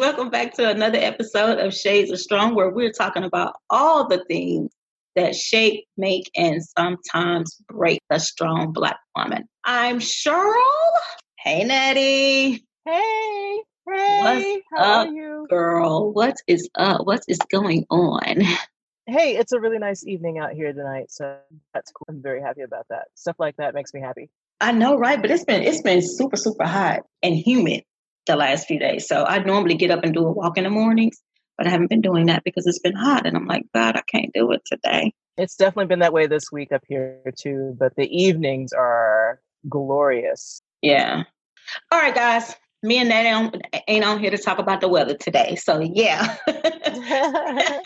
welcome back to another episode of Shades of Strong, where we're talking about all the things that shape, make, and sometimes break a strong Black woman. I'm Cheryl. Hey, Natty. Hey, hey, What's how up, are you? Girl, what is up? What is going on? Hey, it's a really nice evening out here tonight, so that's cool. I'm very happy about that. Stuff like that makes me happy. I know, right? But it's been it's been super, super hot and humid the last few days. So I'd normally get up and do a walk in the mornings, but I haven't been doing that because it's been hot. And I'm like, God, I can't do it today. It's definitely been that way this week up here too, but the evenings are glorious. Yeah. All right, guys. Me and Natty ain't on here to talk about the weather today. So yeah.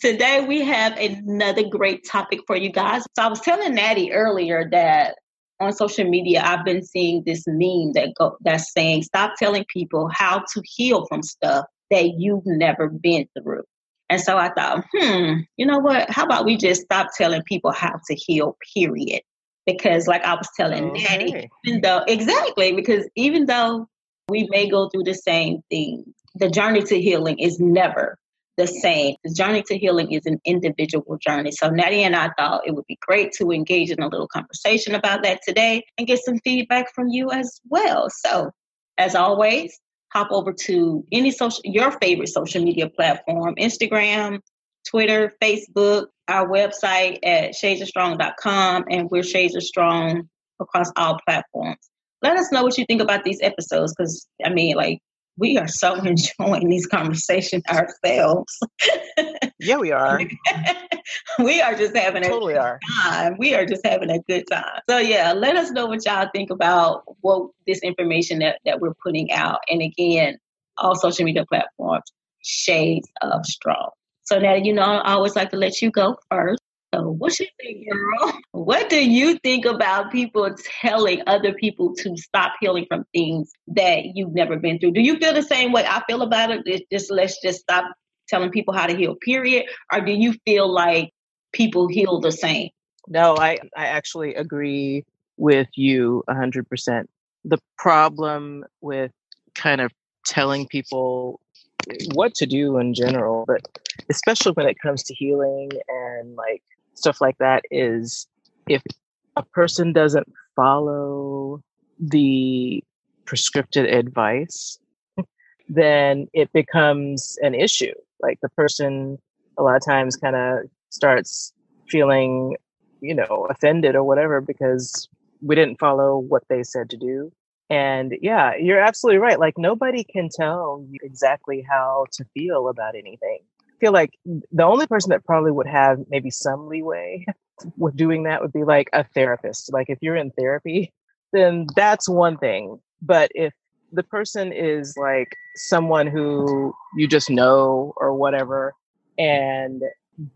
Today we have another great topic for you guys. So I was telling Natty earlier that on social media I've been seeing this meme that go that's saying stop telling people how to heal from stuff that you've never been through. And so I thought, hmm, you know what? How about we just stop telling people how to heal, period? Because like I was telling Natty, Okay. even though exactly, because even though we may go through the same thing, the journey to healing is never the same. The journey to healing is an individual journey. So Natty and I thought it would be great to engage in a little conversation about that today and get some feedback from you as well. So as always, hop over to any social your favorite social media platform, Instagram, Twitter, Facebook, our website at shadesofstrong.com, and we're Shades of Strong across all platforms. Let us know what you think about these episodes because, I mean, like, we are so enjoying these conversations ourselves. Yeah, we are. we are just having a totally are. time. We are just having a good time. So yeah, let us know what y'all think about what this information that, that we're putting out. And again, all social media platforms, Shades of Strong. So now you know I always like to let you go first. What you think, girl? What do you think about people telling other people to stop healing from things that you've never been through? Do you feel the same way I feel about it? It's just let's just stop telling people how to heal, period? Or do you feel like people heal the same? No, I, I actually agree with you 100%. The problem with kind of telling people what to do in general, but especially when it comes to healing and like stuff like that, is if a person doesn't follow the prescriptive advice, then it becomes an issue. Like the person a lot of times kind of starts feeling, you know, offended or whatever because we didn't follow what they said to do. And yeah, you're absolutely right. Like nobody can tell you exactly how to feel about anything. Feel like the only person that probably would have maybe some leeway with doing that would be like a therapist. Like if you're in therapy, then that's one thing. But if the person is like someone who you just know or whatever, and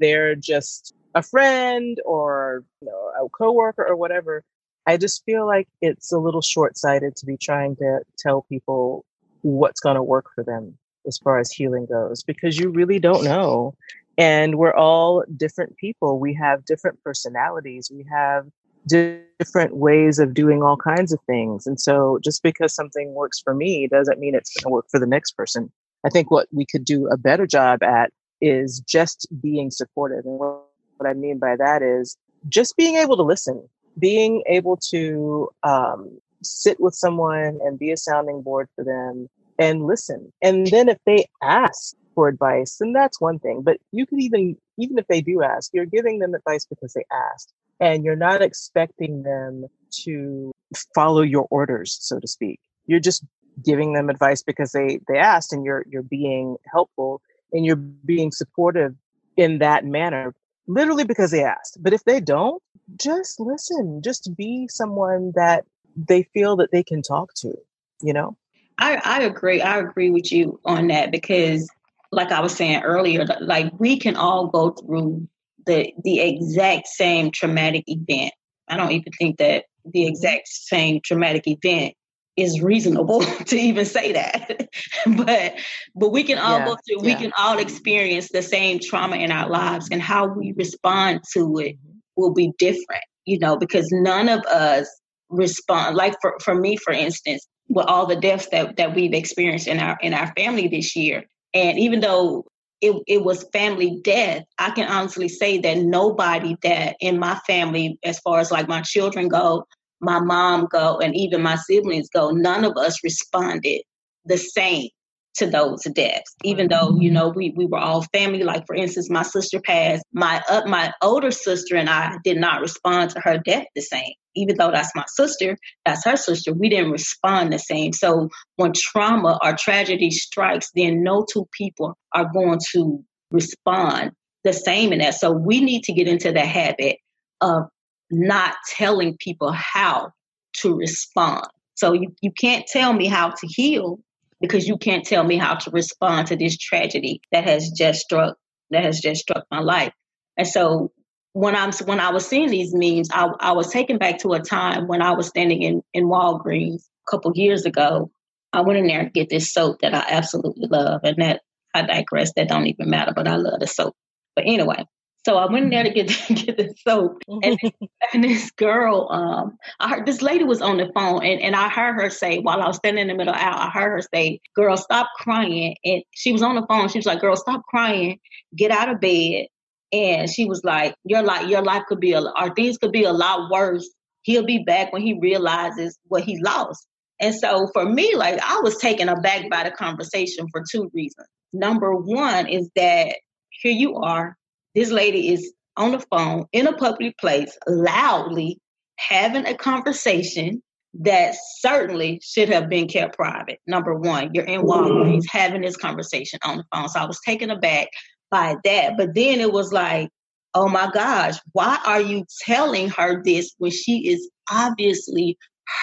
they're just a friend or you know, a coworker or whatever, I just feel like it's a little short-sighted to be trying to tell people what's going to work for them as far as healing goes because you really don't know. And we're all different people. We have different personalities. We have di- different ways of doing all kinds of things. And so just because something works for me doesn't mean it's going to work for the next person. I think what we could do a better job at is just being supportive. And what, what I mean by that is just being able to listen, being able to um, sit with someone and be a sounding board for them and listen. And then if they ask for advice, then that's one thing. But you could even, even if they do ask, you're giving them advice because they asked and you're not expecting them to follow your orders, so to speak. You're just giving them advice because they, they asked and you're, you're being helpful and you're being supportive in that manner, literally because they asked. But if they don't, just listen, just be someone that they feel that they can talk to, you know? I, I agree. I agree with you on that because, like I was saying earlier, like we can all go through the the exact same traumatic event. I don't even think that the mm-hmm. exact same traumatic event is reasonable to even say that. but but we can all Yeah, go through. We yeah. can all experience the same trauma in our lives, and how we respond to it mm-hmm. will be different. You know, because none of us respond. Like for for me, for instance, with all the deaths that, that we've experienced in our in our family this year. And even though it, it was family death, I can honestly say that nobody that in my family, as far as like my children go, my mom go, and even my siblings go, none of us responded the same to those deaths even though you know we, we were all family. Like for instance my sister passed my uh, my older sister and i did not respond to her death the same. Even though that's my sister that's her sister we didn't respond the same. So when trauma or tragedy strikes then no two people are going to respond the same in that. So we need to get into the habit of not telling people how to respond. So you, you can't tell me how to heal because you can't tell me how to respond to this tragedy that has just struck that has just struck my life. And so when I'm when I was seeing these memes, I, I was taken back to a time when I was standing in in Walgreens a couple years ago. I went in there to get this soap that I absolutely love, and that I digress. That don't even matter, but I love the soap. But anyway, so I went in there to get get the soap, and, and this girl, um, I heard this lady was on the phone, and, and I heard her say while I was standing in the middle aisle, I heard her say, "Girl, stop crying." And she was on the phone. She was like, "Girl, stop crying. Get out of bed." And she was like, "Your life, your life could be a, or things could be a lot worse. He'll be back when he realizes what he lost." And so for me, like I was taken aback by the conversation for two reasons. Number one is that here you are this lady is on the phone in a public place loudly having a conversation that certainly should have been kept private. Number one, you're in mm-hmm. Walgreens having this conversation on the phone. So I was taken aback by that. But then it was like, oh my gosh, why are you telling her this when she is obviously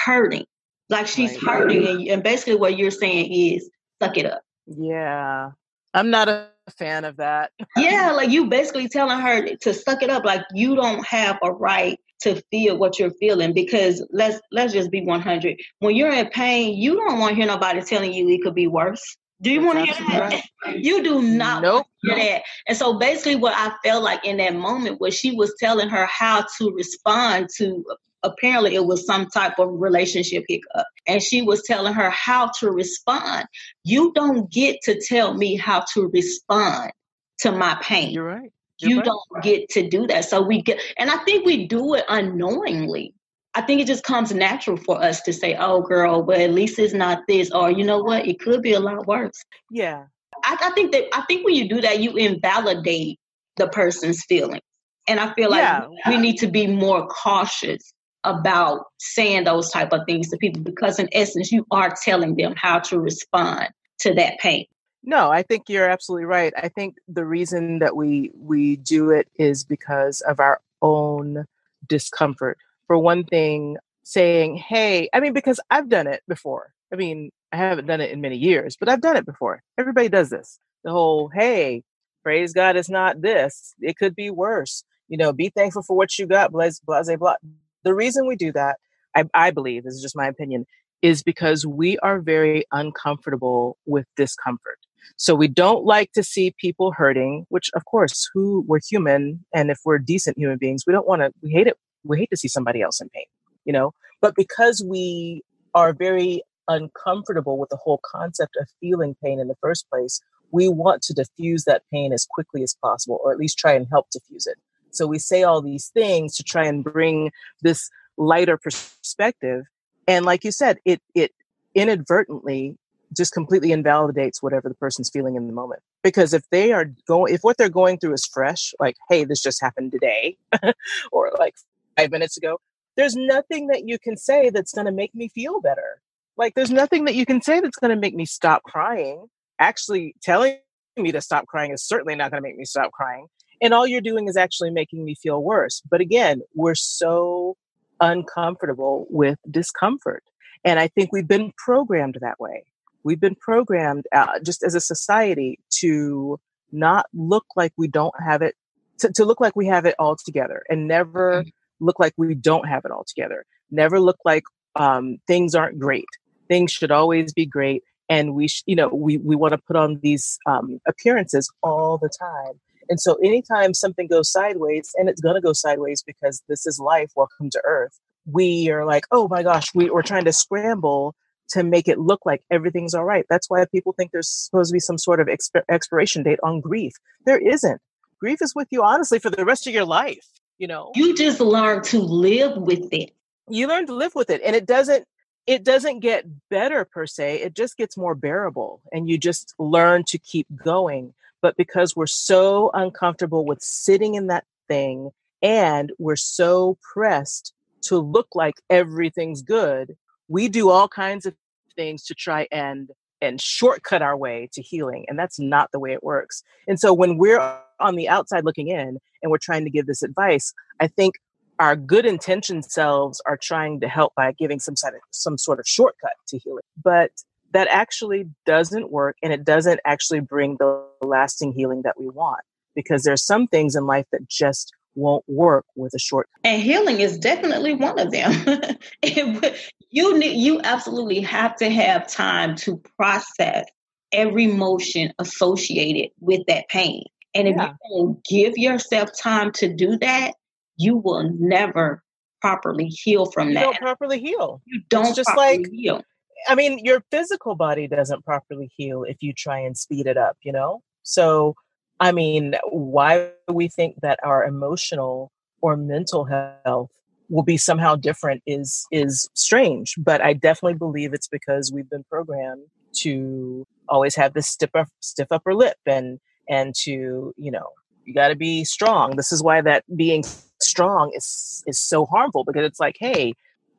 hurting? Like she's hurting. And, and basically what you're saying is suck it up. Yeah. I'm not a fan of that. yeah, like you basically telling her to suck it up. Like you don't have a right to feel what you're feeling because let's let's just be 100. When you're in pain, you don't want to hear nobody telling you it could be worse. Do you want to hear that? You do not nope. hear that. And so basically what I felt like in that moment was she was telling her how to respond to apparently it was some type of relationship hiccup. And she was telling her how to respond. You don't get to tell me how to respond to my pain. You're right. You're you right. don't get to do that. So we get, and I think we do it unknowingly. I think it just comes natural for us to say, oh, girl, but at least it's not this. Or, you know what? It could be a lot worse. Yeah. I, I think that, I think when you do that, you invalidate the person's feelings. And I feel like yeah. we need to be more cautious about saying those type of things to people because in essence you are telling them how to respond to that pain. No i think you're absolutely right. I think the reason that we we do it is because of our own discomfort. For one thing saying hey i mean because i've done it before. I mean i haven't done it in many years but i've done it before. Everybody does this. The whole hey praise god it's not this. It could be worse. You know be thankful for what you got blah blah blah the reason we do that, I, I believe, this is just my opinion, is because we are very uncomfortable with discomfort. So we don't like to see people hurting, which of course, who we're human, and if we're decent human beings, we don't want to. We hate it. We hate to see somebody else in pain, you know. But because we are very uncomfortable with the whole concept of feeling pain in the first place, we want to diffuse that pain as quickly as possible, or at least try and help diffuse it. So we say all these things to try and bring this lighter perspective. And like you said, it it inadvertently just completely invalidates whatever the person's feeling in the moment. Because if they are going if what they're going through is fresh, like, hey, this just happened today, or like five minutes ago, there's nothing that you can say that's gonna make me feel better. Like there's nothing that you can say that's gonna make me stop crying. Actually telling me to stop crying is certainly not going to make me stop crying and all you're doing is actually making me feel worse but again we're so uncomfortable with discomfort and i think we've been programmed that way. We've been programmed uh, just as a society to not look like we don't have it to, to look like we have it all together and never mm-hmm. look like we don't have it all together. Never look like um, things aren't great. Things should always be great and we sh- you know we, we want to put on these um, appearances all the time and so anytime something goes sideways, and it's going to go sideways because this is life, welcome to earth, we are like, oh my gosh, we, we're trying to scramble to make it look like everything's all right. That's why people think there's supposed to be some sort of exp- expiration date on grief. There isn't. Grief is with you honestly for the rest of your life, you know. You just learn to live with it. You learn to live with it and it doesn't it doesn't get better per se. It just gets more bearable and you just learn to keep going. But because we're so uncomfortable with sitting in that thing and we're so pressed to look like everything's good, we do all kinds of things to try and and shortcut our way to healing and that's not the way it works. And so when we're on the outside looking in and we're trying to give this advice i think our good intention selves are trying to help by giving some sort of some sort of shortcut to healing. But that actually doesn't work and it doesn't actually bring the lasting healing that we want because there's some things in life that just won't work with a short and healing is definitely one of them. You need you absolutely have to have time to process every emotion associated with that pain. And if yeah. you don't give yourself time to do that you will never properly heal from you that. don't properly heal. You don't it's just like heal i mean your physical body doesn't properly heal if you try and speed it up you know so I mean, why we think that our emotional or mental health will be somehow different is is strange. But I definitely believe it's because we've been programmed to always have this stiff stiff upper lip and and to you know you got to be strong. This is why that being strong is is so harmful because it's like, hey,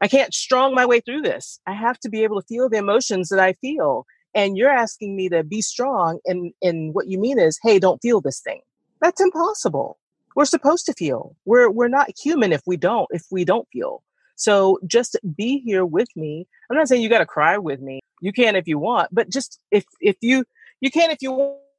I can't strong my way through this. I have to be able to feel the emotions that I feel and you're asking me to be strong and and what you mean is hey don't feel this thing. That's impossible. We're supposed to feel. We're we're not human if we don't if we don't feel. So just be here with me. I'm not saying you got to cry with me. You can if you want but just if if you you can if you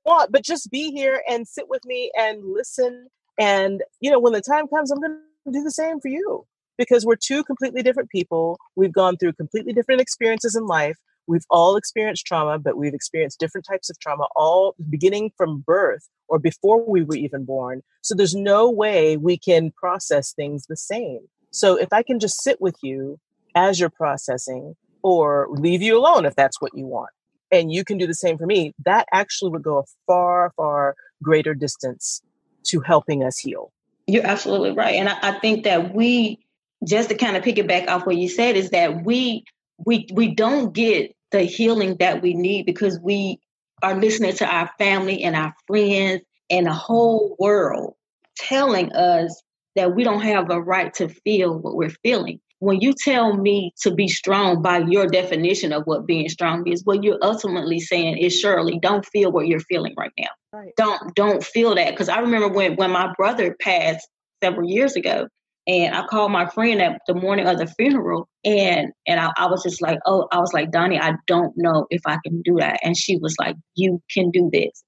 want but just be here and sit with me and listen. And you know when the time comes i'm going to do the same for you because we're two completely different people we've gone through completely different experiences in life We've all experienced trauma, but we've experienced different types of trauma, all beginning from birth or before we were even born. So there's no way we can process things the same. So if I can just sit with you as you're processing or leave you alone if that's what you want, and you can do the same for me, that actually would go a far, far greater distance to helping us heal. You're absolutely right. And I, I think that we, just to kind of piggyback off what you said, is that we we we don't get the healing that we need because we are listening to our family and our friends and the whole world telling us that we don't have a right to feel what we're feeling. When you tell me to be strong by your definition of what being strong is, what you're ultimately saying is Shirley, don't feel what you're feeling right now. Right. Don't don't feel that. Because I remember when when my brother passed several years ago, and I called my friend at the morning of the funeral and and I, I, was just like, oh, I was like, Donnie, I don't know if I can do that. And she was like, You can do this.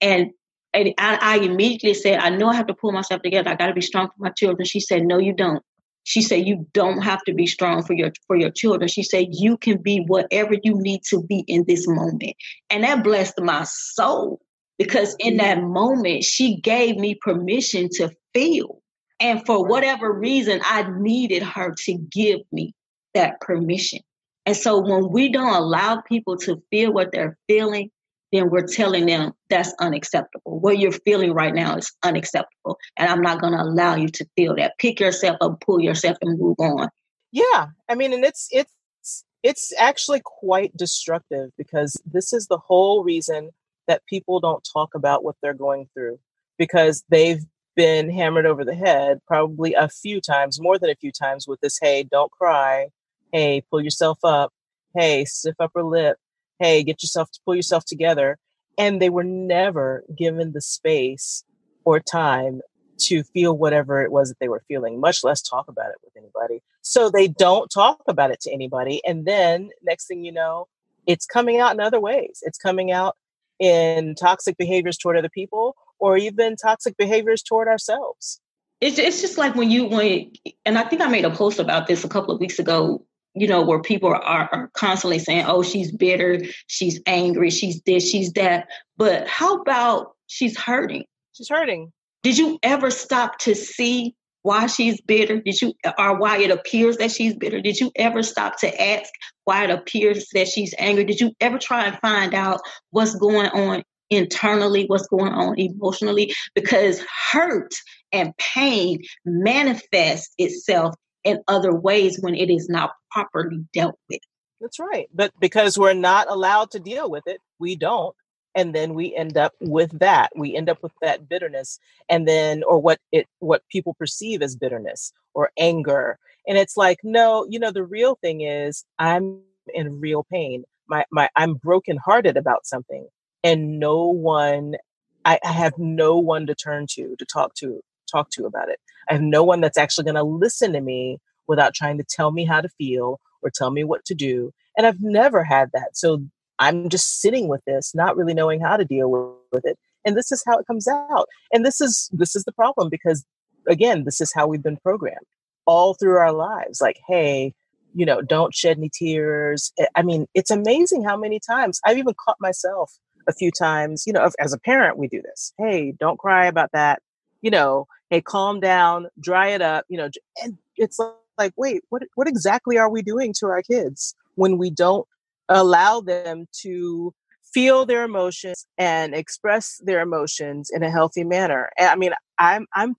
And and I, I immediately said, I know I have to pull myself together. I gotta be strong for my children. She said, No, you don't. She said, You don't have to be strong for your for your children. She said, You can be whatever you need to be in this moment. And that blessed my soul because in mm. that moment she gave me permission to feel and for whatever reason, I needed her to give me that permission. And so when we don't allow people to feel what they're feeling, then we're telling them that's unacceptable. What you're feeling right now is unacceptable. And I'm not going to allow you to feel that. Pick yourself up, pull yourself, and move on. Yeah. I mean, and it's, it's, it's actually quite destructive because this is the whole reason that people don't talk about what they're going through because they've been hammered over the head probably a few times, more than a few times, with this hey, don't cry. Hey, pull yourself up. Hey, stiff upper lip. Hey, get yourself to pull yourself together. And they were never given the space or time to feel whatever it was that they were feeling, much less talk about it with anybody. So they don't talk about it to anybody. And then next thing you know, it's coming out in other ways. It's coming out in toxic behaviors toward other people or even toxic behaviors toward ourselves. It's, it's just like when you when and I think I made a post about this a couple of weeks ago. You know where people are, are constantly saying, "Oh, she's bitter, she's angry, she's this, she's that." But how about she's hurting? She's hurting. Did you ever stop to see why she's bitter? Did you, or why it appears that she's bitter? Did you ever stop to ask why it appears that she's angry? Did you ever try and find out what's going on internally, what's going on emotionally? Because hurt and pain manifests itself in other ways when it is not properly dealt with. That's right. But because we're not allowed to deal with it, we don't and then we end up with that we end up with that bitterness and then or what it what people perceive as bitterness or anger and it's like no you know the real thing is i'm in real pain my my i'm brokenhearted about something and no one I, I have no one to turn to to talk to talk to about it i have no one that's actually going to listen to me without trying to tell me how to feel or tell me what to do and i've never had that so I'm just sitting with this, not really knowing how to deal with, with it. And this is how it comes out. And this is this is the problem because again, this is how we've been programmed all through our lives. Like, hey, you know, don't shed any tears. Eh, I mean, it's amazing how many times I've even caught myself a few times, you know, as a parent, we do this. Hey, don't cry about that. You know, hey, calm down, dry it up, you know, and it's like, wait, what what exactly are we doing to our kids when we don't allow them to feel their emotions and express their emotions in a healthy manner. I mean, I'm I'm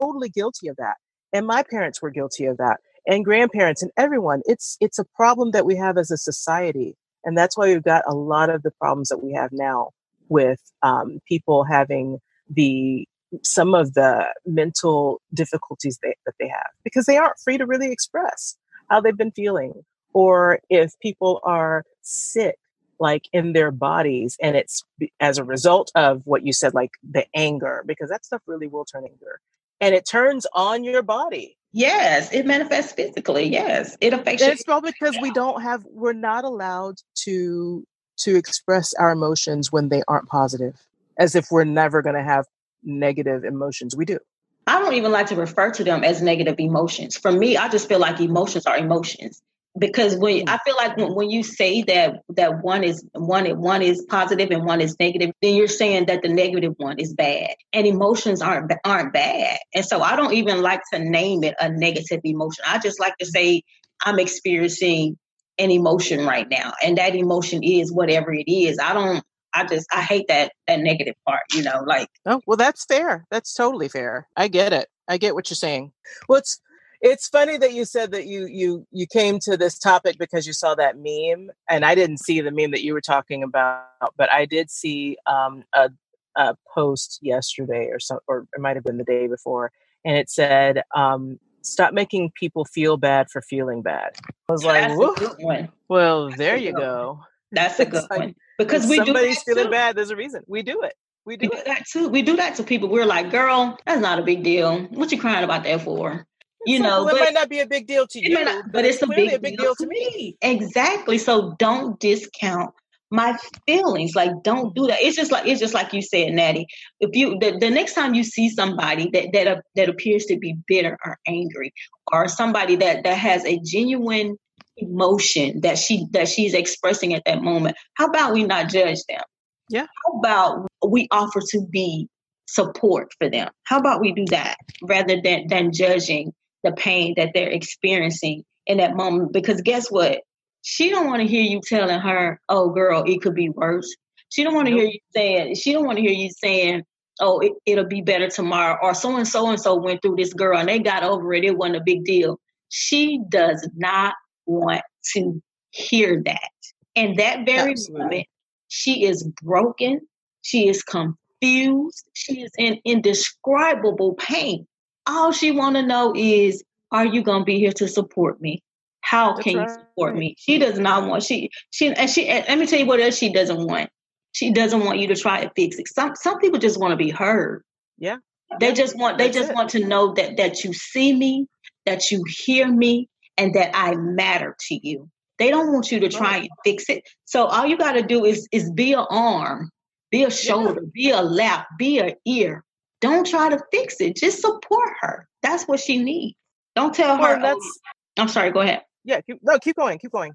totally guilty of that. And my parents were guilty of that. And grandparents and everyone. It's it's a problem that we have as a society. And that's why we've got a lot of the problems that we have now with um, people having the some of the mental difficulties they, that they have because they aren't free to really express how they've been feeling. Or if people are sick like in their bodies and it's as a result of what you said like the anger because that stuff really will turn anger. And it turns on your body yes it manifests physically yes. It affects it's probably because we don't have we're not allowed to to express our emotions when they aren't positive as if we're never going to have negative emotions. We do. I don't even like to refer to them as negative emotions. For me, I just feel like emotions are emotions because when mm. I feel like when, when you say that that one is one one is positive and one is negative, then you're saying that the negative one is bad, and emotions aren't aren't bad. And so I don't even like to name it a negative emotion. I just like to say I'm experiencing an emotion right now, and that emotion is whatever it is. I don't. I just I hate that that negative part. You know, like oh well, that's fair. That's totally fair. I get it. I get what you're saying. Well, it's it's funny that you said that you you you came to this topic because you saw that meme and i didn't see the meme that you were talking about but i did see um, a, a post yesterday or so or it might have been the day before and it said um, stop making people feel bad for feeling bad. I was like well there you go. That's a good like, one because we do. somebody's feeling too. bad there's a reason. We do it. We do, we do that too. We do that to people. We're like girl that's not a big deal. What you crying about that for you know, well, it might not be a big deal to you, not, but it's, a big, a big, deal, to me. me. Exactly. So don't discount my feelings. Like, don't do that. It's just like it's just like you said, Natty. If you the, the next time you see somebody that that uh, that appears to be bitter or angry, or somebody that that has a genuine emotion that she that she's expressing at that moment, how about we not judge them? Yeah. How about we offer to be support for them? How about we do that rather than than judging the pain that they're experiencing in that moment. Because guess what? She don't want to hear you telling her, "Oh, girl, it could be worse." She don't want to nope. hear you saying. She don't want to hear you saying, "Oh, it, will be better tomorrow," or "So and so and so went through this, girl, and they got over it. It wasn't a big deal." She does not want to hear that. And that very Absolutely. moment, she is broken. She is confused. She is in indescribable pain all she want to know is, are you going to be here to support me? How That's can right. you support me? She does not want she she and she. And let me tell you what else she doesn't want. She doesn't want you to try to fix it. Some some people just want to be heard. Yeah. They just want they That's just it. want to know that that you see me, that you hear me, and that I matter to you. They don't want you to try and fix it. So all you got to do is is be an arm, be a shoulder, yeah. be a lap, be an ear, don't try to fix it. Just support her. That's what she needs. Don't tell well, her. That's. Oh, I'm sorry. Go ahead. Yeah. Keep, no. Keep going. Keep going.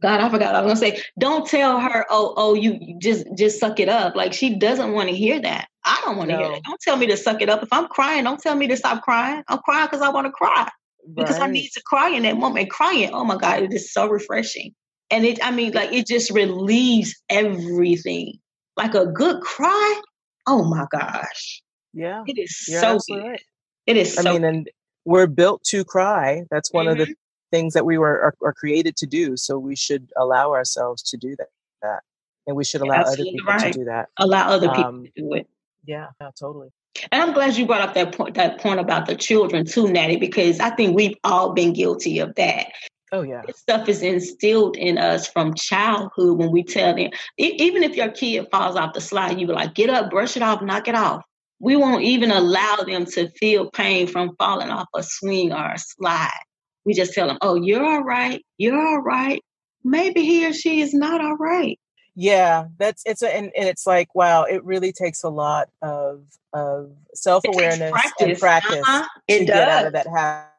God, I forgot. I was gonna say, don't tell her, oh, oh, you, you just just suck it up. Like she doesn't want to hear that. I don't want to no. hear that. Don't tell me to suck it up. If I'm crying, don't tell me to stop crying. I'm crying because I want to cry. Because. I need to cry in that moment. Crying, oh my God, it is so refreshing. And it, I mean, like it just relieves everything. Like a good cry, oh my gosh. Yeah. It is so good. Right. It is I so mean, and we're built to cry. That's one mm-hmm. of the mm-hmm. things that we were are, are, created to do. So we should allow ourselves to do that. that. And we should allow other people right. to do that. Allow other people um, to do it. Yeah, yeah, totally. And I'm glad you brought up that point that point about the children too, Natty, because I think we've all been guilty of that. Oh yeah. This stuff is instilled in us from childhood when we tell them. E- even if your kid falls off the slide, you be like, "Get up, brush it off, knock it off." We won't even allow them to feel pain from falling off a swing or a slide. We just tell them, "Oh, you're all right. You're all right." Maybe he or she is not all right. Yeah, that's it's a and, and it's like wow, it really takes a lot of of self awareness and practice uh-huh. to does. get out of that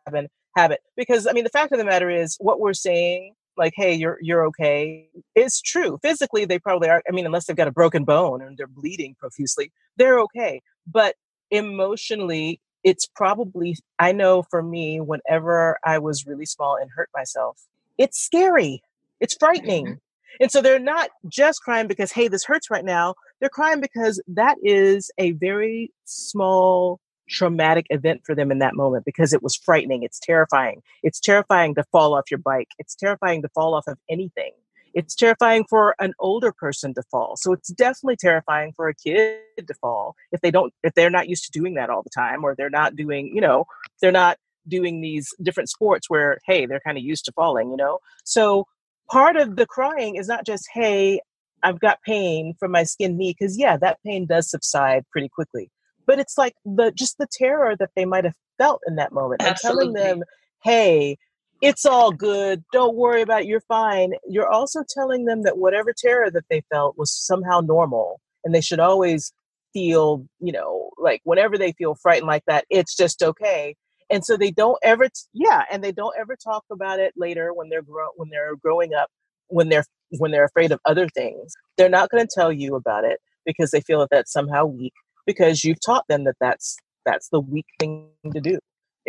habit habit. Because I mean, the fact of the matter is, what we're saying, like, "Hey, you're you're okay," is true. Physically, they probably are. I mean, unless they've got a broken bone and they're bleeding profusely, they're okay. But emotionally, it's probably. I know for me, whenever I was really small and hurt myself, it's scary. It's frightening. Mm-hmm. And so they're not just crying because, hey, this hurts right now. They're crying because that is a very small traumatic event for them in that moment because it was frightening. It's terrifying. It's terrifying to fall off your bike. It's terrifying to fall off of anything. It's terrifying for an older person to fall. So it's definitely terrifying for a kid to fall if they don't if they're not used to doing that all the time or they're not doing, you know, they're not doing these different sports where hey, they're kind of used to falling, you know. So part of the crying is not just hey, I've got pain from my skin knee because yeah, that pain does subside pretty quickly but it's like the just the terror that they might have felt in that moment Absolutely. and telling them hey it's all good don't worry about it you're fine. You're also telling them that whatever terror that they felt was somehow normal and they should always feel you know like whenever they feel frightened like that it's just okay. And so they don't ever t- yeah and they don't ever talk about it later when they're grow when they're growing up when they're when they're afraid of other things. They're not going to tell you about it because they feel that that's somehow weak because you've taught them that that's that's the weak thing to do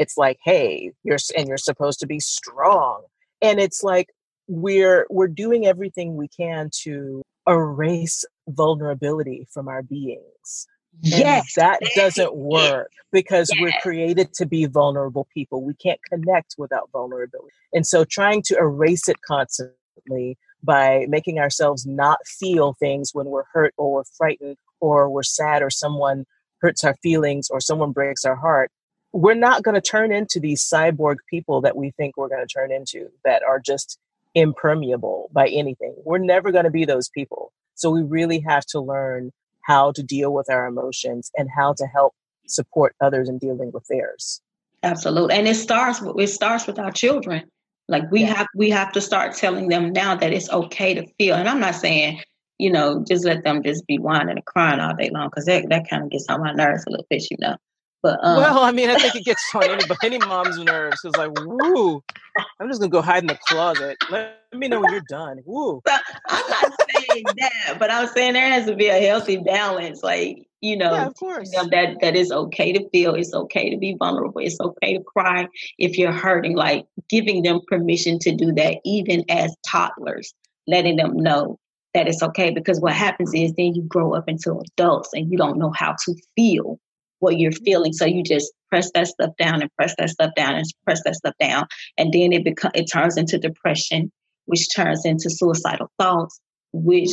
it's like hey you're and you're supposed to be strong. And it's like we're we're doing everything we can to erase vulnerability from our beings. Yes and that doesn't work because yes. we're created to be vulnerable people. We can't connect without vulnerability. And so trying to erase it constantly by making ourselves not feel things when we're hurt or we're frightened or we're sad or someone hurts our feelings or someone breaks our heart, we're not going to turn into these cyborg people that we think we're going to turn into that are just impermeable by anything. We're never going to be those people. So we really have to learn how to deal with our emotions and how to help support others in dealing with theirs. Absolutely. And it starts it starts with our children. Like we yeah. have we have to start telling them now that it's okay to feel. And I'm not saying you know, just let them just be whining and crying all day long because that, that kind of gets on my nerves a little bit, you know. But um, well, I mean, I think it gets on any, any mom's nerves. It's like, woo, I'm just gonna go hide in the closet. Let me know when you're done. Woo. So, I'm not saying that, but I'm saying there has to be a healthy balance. Like, you know, yeah, of course. You know, that that is okay to feel. It's okay to be vulnerable. It's okay to cry if you're hurting. Like giving them permission to do that, even as toddlers, letting them know that it's okay because what happens is then you grow up into adults and you don't know how to feel what you're feeling. So you just press that stuff down and press that stuff down and press that stuff down. And then it becomes it turns into depression which turns into suicidal thoughts which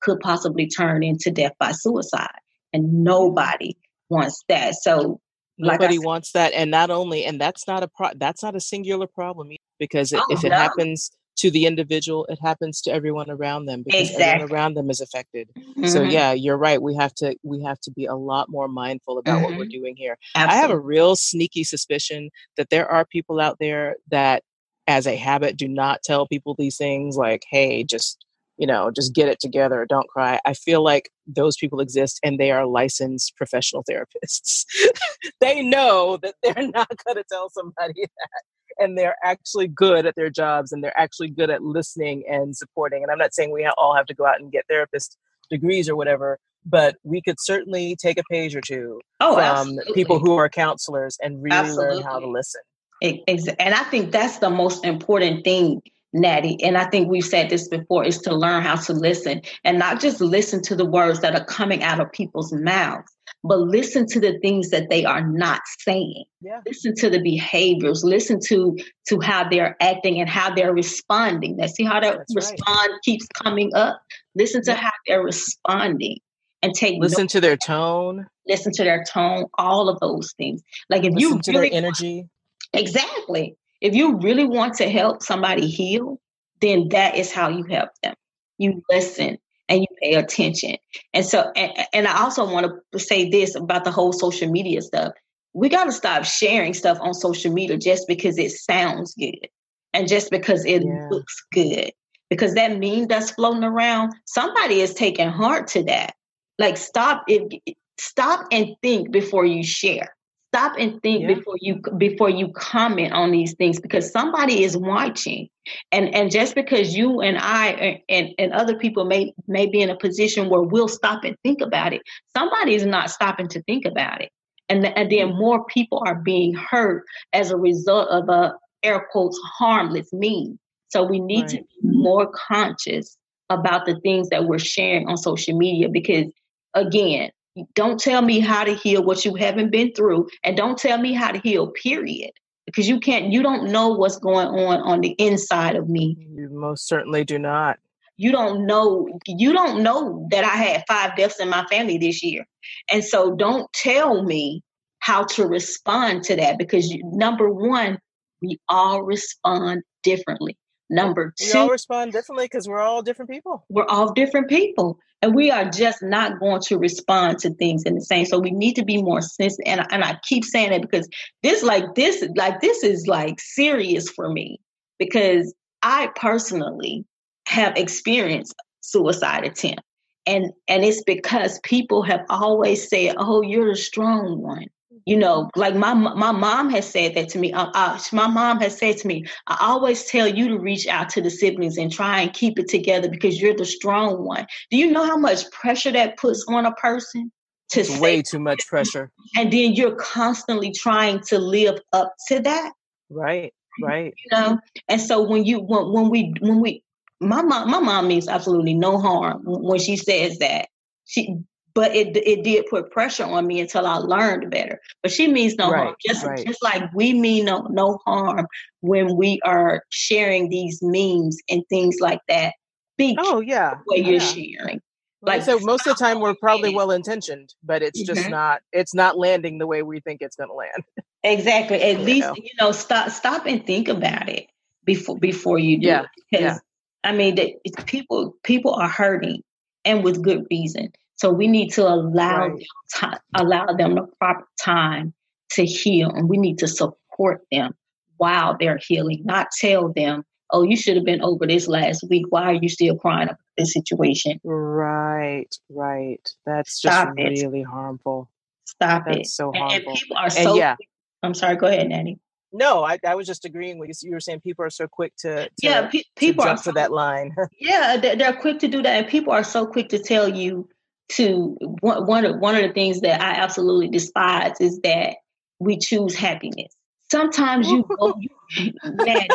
could possibly turn into death by suicide. And nobody wants that. So nobody like wants that. And not only and that's not a pro- that's not a singular problem because oh, if it no. happens to the individual, it happens to everyone around them because exactly. everyone around them is affected. Mm-hmm. So yeah, you're right. We have to we have to be a lot more mindful about mm-hmm. what we're mm-hmm. doing here. Absolutely. I have a real sneaky suspicion that there are people out there that as a habit do not tell people these things like, hey, just you know, just get it together, don't cry. I feel like those people exist and they are licensed professional therapists. they know that they're not going to tell somebody that. And they're actually good at their jobs and they're actually good at listening and supporting. And I'm not saying we all have to go out and get therapist degrees or whatever, but we could certainly take a page or two oh, from absolutely. people who are counselors and really absolutely. learn how to listen. And I think that's the most important thing Natty, and I think we've said this before, is to learn how to listen and not just listen to the words that are coming out of people's mouths, but listen to the things that they are not saying. Yeah. Listen to the behaviors, listen to to how they're acting and how they're responding. Now see how that That's respond right. keeps coming up. Listen to yeah. how they're responding and take listen notes. to their tone. Listen to their tone, all of those things. Like if listen you to really, their energy. Exactly. If you really want to help somebody heal, then that is how you help them. You listen and you pay attention. And so, and, and I also want to say this about the whole social media stuff. We got to stop sharing stuff on social media just because it sounds good and just because it yeah. looks good. Because that meme that's floating around, somebody is taking heart to that. Like, stop it, stop and think before you share stop and think yeah. before you before you comment on these things because somebody is watching and and just because you and i and, and other people may may be in a position where we'll stop and think about it somebody is not stopping to think about it and, the, and then mm. more people are being hurt as a result of a air quotes harmless meme so we need right. to be more conscious about the things that we're sharing on social media because again don't tell me how to heal what you haven't been through, and don't tell me how to heal, period. Because you can't, you don't know what's going on on the inside of me. You most certainly do not. You don't know, you don't know that I had five deaths in my family this year. And so don't tell me how to respond to that because you, number one, we all respond differently. Number two, we all respond differently because we're all different people. We're all different people, and we are just not going to respond to things in the same. So we need to be more sensitive. And, and I keep saying it because this, like this, like this is like serious for me because I personally have experienced suicide attempt, and and it's because people have always said, "Oh, you're the strong one." You know like my my mom has said that to me uh, uh, my mom has said to me i always tell you to reach out to the siblings and try and keep it together because you're the strong one. Do you know how much pressure that puts on a person to it's way too much pressure. and then you're constantly trying to live up to that? Right right. You know and so when you when, when we when we my mom my mom means absolutely no harm when she says that. She but it it did put pressure on me until I learned better. But she means no right, harm, just right. just like we mean no no harm when we are sharing these memes and things like that. Be oh yeah, what you're sharing. Like so, most of the time we're probably well intentioned, but it's just mm-hmm. not it's not landing the way we think it's going to land. Exactly. At you least know. you know stop stop and think about it before before you do. Yeah. Because yeah. I mean, that people people are hurting and with good reason. So we need to allow right. to, allow them the proper time to heal, and we need to support them while they're healing. Not tell them, "Oh, you should have been over this last week. Why are you still crying about this situation?" Right, right. That's just Stop really it. harmful. Stop That's it. so harmful. And, and people are so. yeah. I'm sorry. Go ahead, Natty. No, I, I was just agreeing with you. You were saying people are so quick to, to yeah, pe- people to are so, to that line. yeah, they're, they're quick to do that, and people are so quick to tell you to one one of, one of the things that I absolutely despise is that we choose happiness. Sometimes you go, you, man,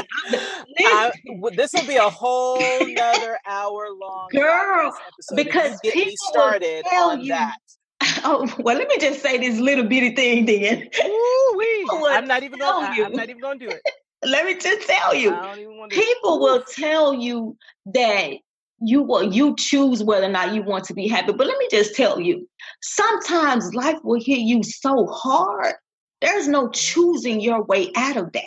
this will be a whole nother hour long girl because get people me started on you, that. Oh well, let me just say this little bitty thing then. Ooh, I'm not even gonna. I, I'm not even gonna do it. let me just tell you. People will tell you that you will you choose whether or not you want to be happy. But let me just tell you, sometimes life will hit you so hard. There's no choosing your way out of that.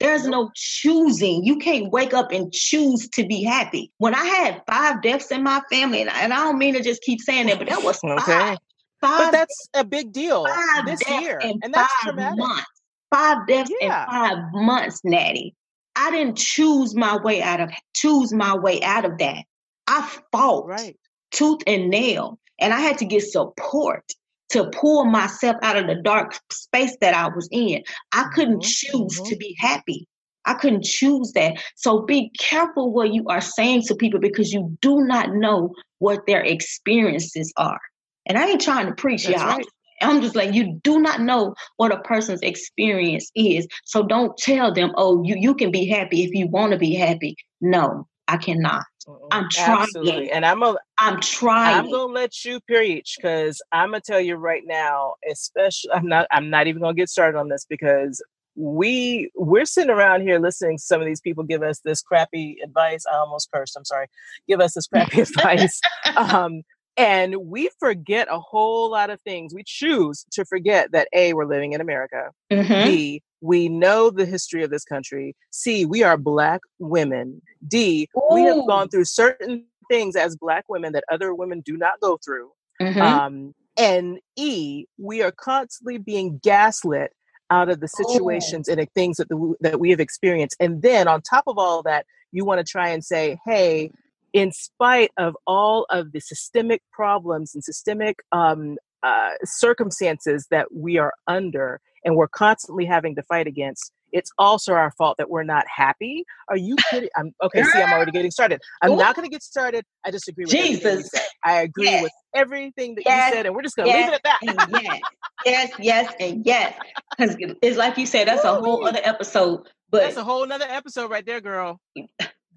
There's no choosing. You can't wake up and choose to be happy. When I had five deaths in my family, and I, and I don't mean to just keep saying that, but that was five. Okay. Five but that's a big deal this year, and that's traumatic. Months. Five deaths yeah. in five months, Natty. I didn't choose my way out of choose my way out of that. I fought Right. tooth and nail, and I had to get support to pull myself out of the dark space that I was in. I couldn't Mhm, choose mhm. to be happy. I couldn't choose that. So be careful what you are saying to people because you do not know what their experiences are. And I ain't trying to preach, That's y'all. right. I'm just like, you do not know what a person's experience is. So don't tell them, oh, you, you can be happy if you want to be happy. No, I cannot. Mm-mm. I'm trying. Absolutely. And I'm a I'm trying. I'm gonna let you preach because I'm gonna tell you right now, especially I'm not I'm not even gonna get started on this because we we're sitting around here listening to some of these people give us this crappy advice. I almost cursed, I'm sorry. Give us this crappy advice. Um and we forget a whole lot of things. We choose to forget that A, we're living in America. Mhm. B, we know the history of this country. C, we are Black women. D, we have gone through certain things as Black women that other women do not go through. Mhm. Um, and E, we are constantly being gaslit out of the Oh. situations and the things that, the, that we have experienced. And then on top of all that, you want to try and say, hey, in spite of all of the systemic problems and systemic um, uh, circumstances that we are under and we're constantly having to fight against, it's also our fault that we're not happy. Are you kidding? I'm okay. See, I'm already getting started. I'm not going to get started. I disagree with Jesus. I agree Yes. with everything that Yes. you said, and we're just going to leave it at that. Yes, yes, yes, and yes. Because it's like you said, that's a whole other episode. But That's a whole other episode right there, girl.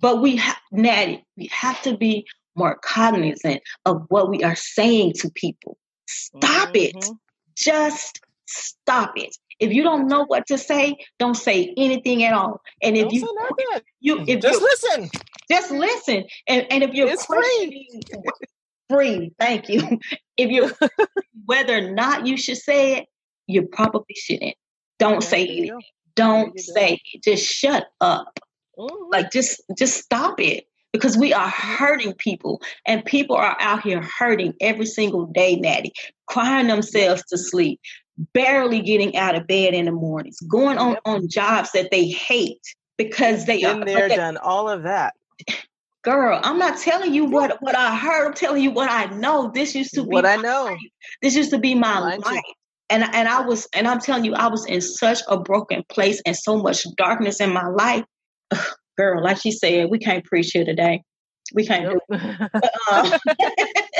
But we have Natty, we have to be more cognizant of what we are saying to people. Stop it. Mhm. Just stop it. If you don't know what to say, don't say anything at all. And if Don't you you if just you listen. just listen. And and if you're It's free. questioning free, thank you. If you're whether or not you should say it, you probably shouldn't. Don't say you anything. Don't say it. Just shut up. Mhm. Like just just stop it. Because we are hurting people and people are out here hurting every single day, Natty, crying themselves to sleep, barely getting out of bed in the mornings, going on, on jobs that they hate because they Been are there, okay, done all of that. girl. I'm not telling you what, what I heard, I'm telling you what I know. This used to be What I know. life. This used to be my too. life. And and I was and I'm telling you, I was in such a broken place and so much darkness in my life. Girl, like she said, we can't preach here today. We can't do Yep. but, um,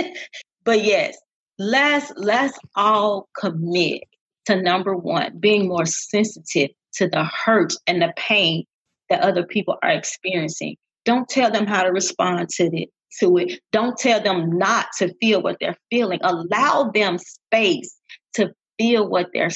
but yes, let's let's all commit to number one, being more sensitive to the hurt and the pain that other people are experiencing. Don't tell them how to respond to it. To it. Don't tell them not to feel what they're feeling. Allow them space to feel what they're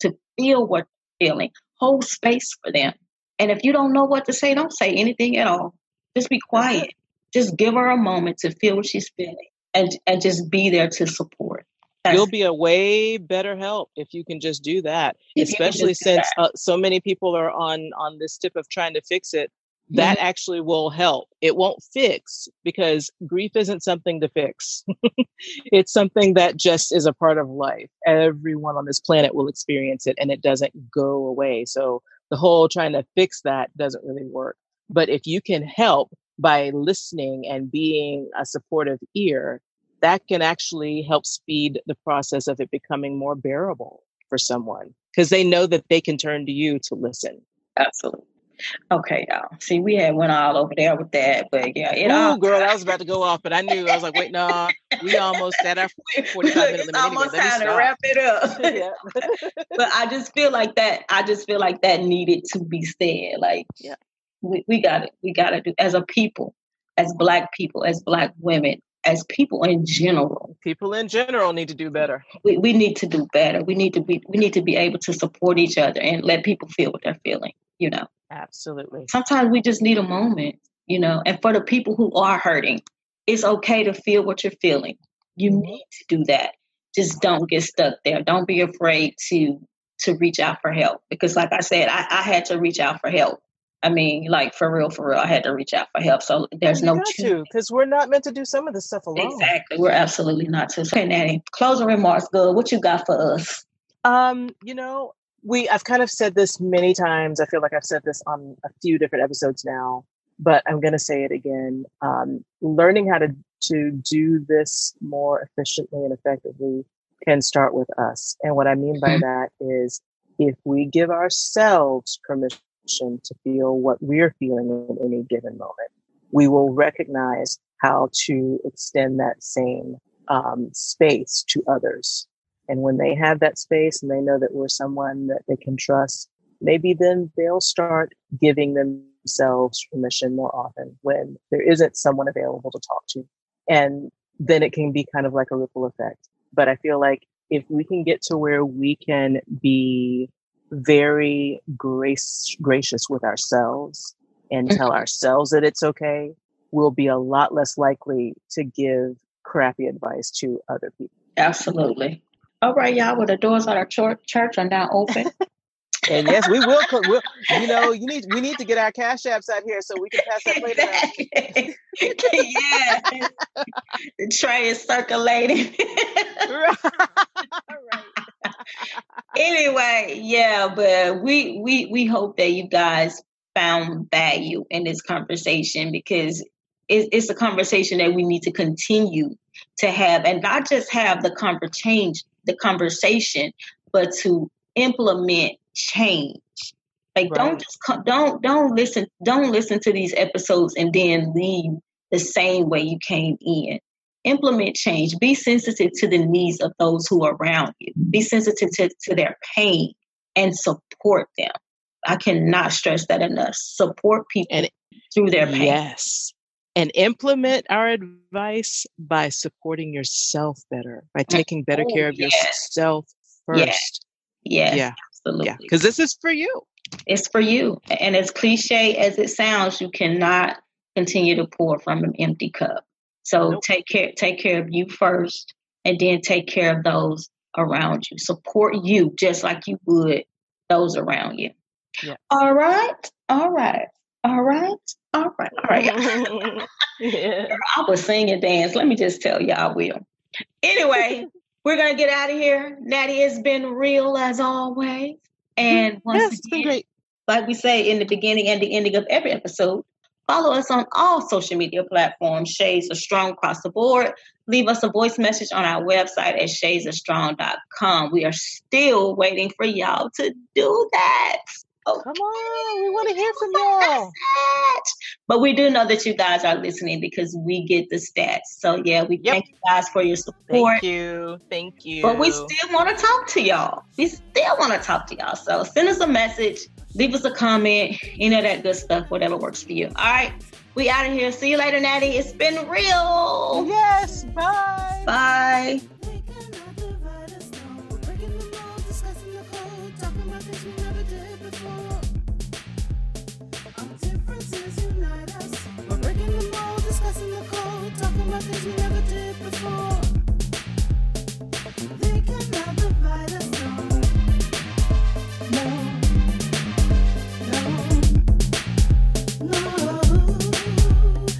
to feel what they're feeling. Hold space for them. And if you don't know what to say, don't say anything at all. Just be quiet just give her a moment to feel what she's feeling and and just be there to support. That's- You'll be a way better help if you can just do that. If Especially do since uh, so many people are on on this tip of trying to fix it. That Mm-hmm. actually will help. It won't fix because grief isn't something to fix. it's something that just is a part of life. Everyone on this planet will experience it and it doesn't go away. So the whole trying to fix that doesn't really work. But if you can help by listening and being a supportive ear, that can actually help speed the process of it becoming more bearable for someone because they know that they can turn to you to listen. absolutely. Okay, y'all. See, we had went all over there with that, but yeah, it Oh, all girl, I was about to go off, but I knew I was like, wait, no, we almost at our 45 minute it's limit anyway. almost me time to wrap it up. yeah. but I just feel like that. I just feel like that needed to be said. Like, Yeah. we, we got it. We got to do as a people, as Black people, as Black women, as people in general. People in general need to do better. we, we need to do better. We need to be we need to be able to support each other and let people feel what they're feeling, you know. Absolutely. Sometimes we just need a moment, you know. And for the people who are hurting, it's okay to feel what you're feeling. You Mhm. need to do that. Just don't get stuck there. Don't be afraid to to reach out for help. Because like I said, I, I had to reach out for help. I mean, like for real, for real, I had to reach out for help. So there's no to because we're not meant to do some of this stuff alone. Exactly. We're absolutely not to. Okay, Natty. Closing remarks, good. What you got for us? Um, you know, we I've kind of said this many times. I feel like I've said this on a few different episodes now. but I'm going to say it again. Um, learning how to to do this more efficiently and effectively can start with us. And what I mean by mm-hmm. that is if we give ourselves permission to feel what we're feeling in any given moment, we will recognize how to extend that same um, space to others. And when they have that space and they know that we're someone that they can trust, maybe then they'll start giving themselves permission more often when there isn't someone available to talk to. And then it can be kind of like a ripple effect. But I feel like if we can get to where we can be very grace gracious with ourselves and mm-hmm. tell ourselves that it's okay, we'll be a lot less likely to give crappy advice to other people. Absolutely. All right, y'all. Well, the doors of our church are now open. And yes, we will. We'll, you know, you need we need to get our cash apps out here so we can pass that plate around. yeah, the tray is circulating. right. Anyway, yeah, but we we we hope that you guys found value in this conversation because it, it's a conversation that we need to continue to have, and not just have the conver- change the conversation, but to implement change. Like right. don't just don't don't listen don't listen to these episodes and then leave the same way you came in. Implement change. Be sensitive to the needs of those who are around you. Be sensitive to, to their pain and support them. I cannot stress that enough. Support people and, through their pain. Yes. And implement our advice by supporting yourself better, by taking better oh, care of yes. yourself first. Yes. yes. Yeah. Absolutely. Yeah, because this is for you. It's for you. And as cliche as it sounds, you cannot continue to pour from an empty cup. So nope. take care take care of you first and then take care of those around you. Support you just like you would those around you. Yeah. All right. All right. All right. All right. All right. yeah. I was singing dance. Let me just tell you, I will. Anyway, we're gonna get out of here. Natty has been real as always. And once yes, again, like we say in the beginning and the ending of every episode, follow us on all social media platforms. Shades of Strong across the board. Leave us a voice message on our website at shadesofstrong.com. We are still waiting for y'all to do that. Oh, come on. We want to hear from y'all. But we do know that you guys are listening because we get the stats. So, yeah, we yep. thank you guys for your support. Thank you. Thank you. But we still want to talk to y'all. We still want to talk to y'all. So, send us a message, leave us a comment, any of that good stuff, whatever works for you. All right. We out of here. See you later, Natty. It's been real. Yes. Bye. Bye. Things we never did before.